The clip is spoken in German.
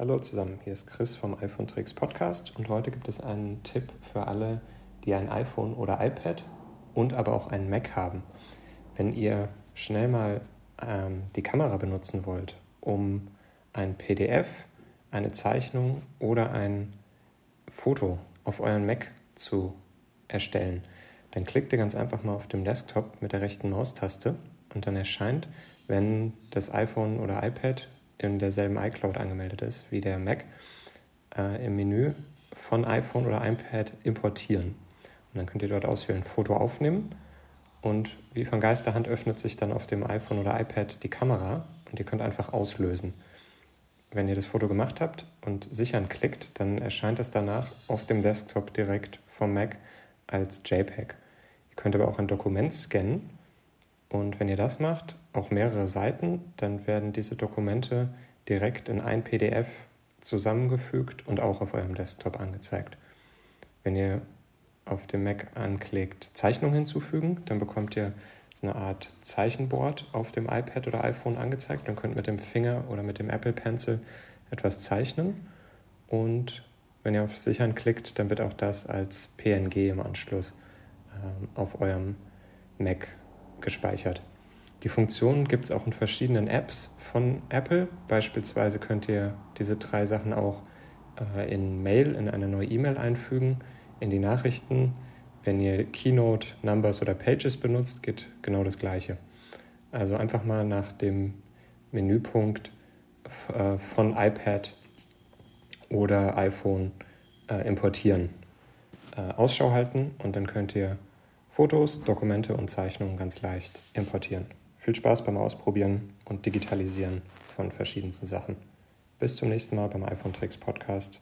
Hallo zusammen, hier ist Chris vom iPhone Tricks Podcast und heute gibt es einen Tipp für alle, die ein iPhone oder iPad und aber auch einen Mac haben. Wenn ihr schnell mal ähm, die Kamera benutzen wollt, um ein PDF, eine Zeichnung oder ein Foto auf euren Mac zu erstellen, dann klickt ihr ganz einfach mal auf dem Desktop mit der rechten Maustaste und dann erscheint, wenn das iPhone oder iPad in derselben iCloud angemeldet ist wie der Mac, äh, im Menü von iPhone oder iPad importieren. Und dann könnt ihr dort auswählen, Foto aufnehmen und wie von Geisterhand öffnet sich dann auf dem iPhone oder iPad die Kamera und ihr könnt einfach auslösen. Wenn ihr das Foto gemacht habt und sichern klickt, dann erscheint es danach auf dem Desktop direkt vom Mac als JPEG. Ihr könnt aber auch ein Dokument scannen und wenn ihr das macht, auch mehrere Seiten, dann werden diese Dokumente direkt in ein PDF zusammengefügt und auch auf eurem Desktop angezeigt. Wenn ihr auf dem Mac anklickt Zeichnung hinzufügen, dann bekommt ihr so eine Art Zeichenboard auf dem iPad oder iPhone angezeigt. Dann könnt ihr mit dem Finger oder mit dem Apple Pencil etwas zeichnen. Und wenn ihr auf Sichern klickt, dann wird auch das als PNG im Anschluss ähm, auf eurem Mac gespeichert. Die Funktionen gibt es auch in verschiedenen Apps von Apple. Beispielsweise könnt ihr diese drei Sachen auch äh, in Mail, in eine neue E-Mail einfügen, in die Nachrichten. Wenn ihr Keynote, Numbers oder Pages benutzt, geht genau das Gleiche. Also einfach mal nach dem Menüpunkt äh, von iPad oder iPhone äh, importieren. Äh, Ausschau halten und dann könnt ihr Fotos, Dokumente und Zeichnungen ganz leicht importieren. Viel Spaß beim Ausprobieren und Digitalisieren von verschiedensten Sachen. Bis zum nächsten Mal beim iPhone Tricks Podcast.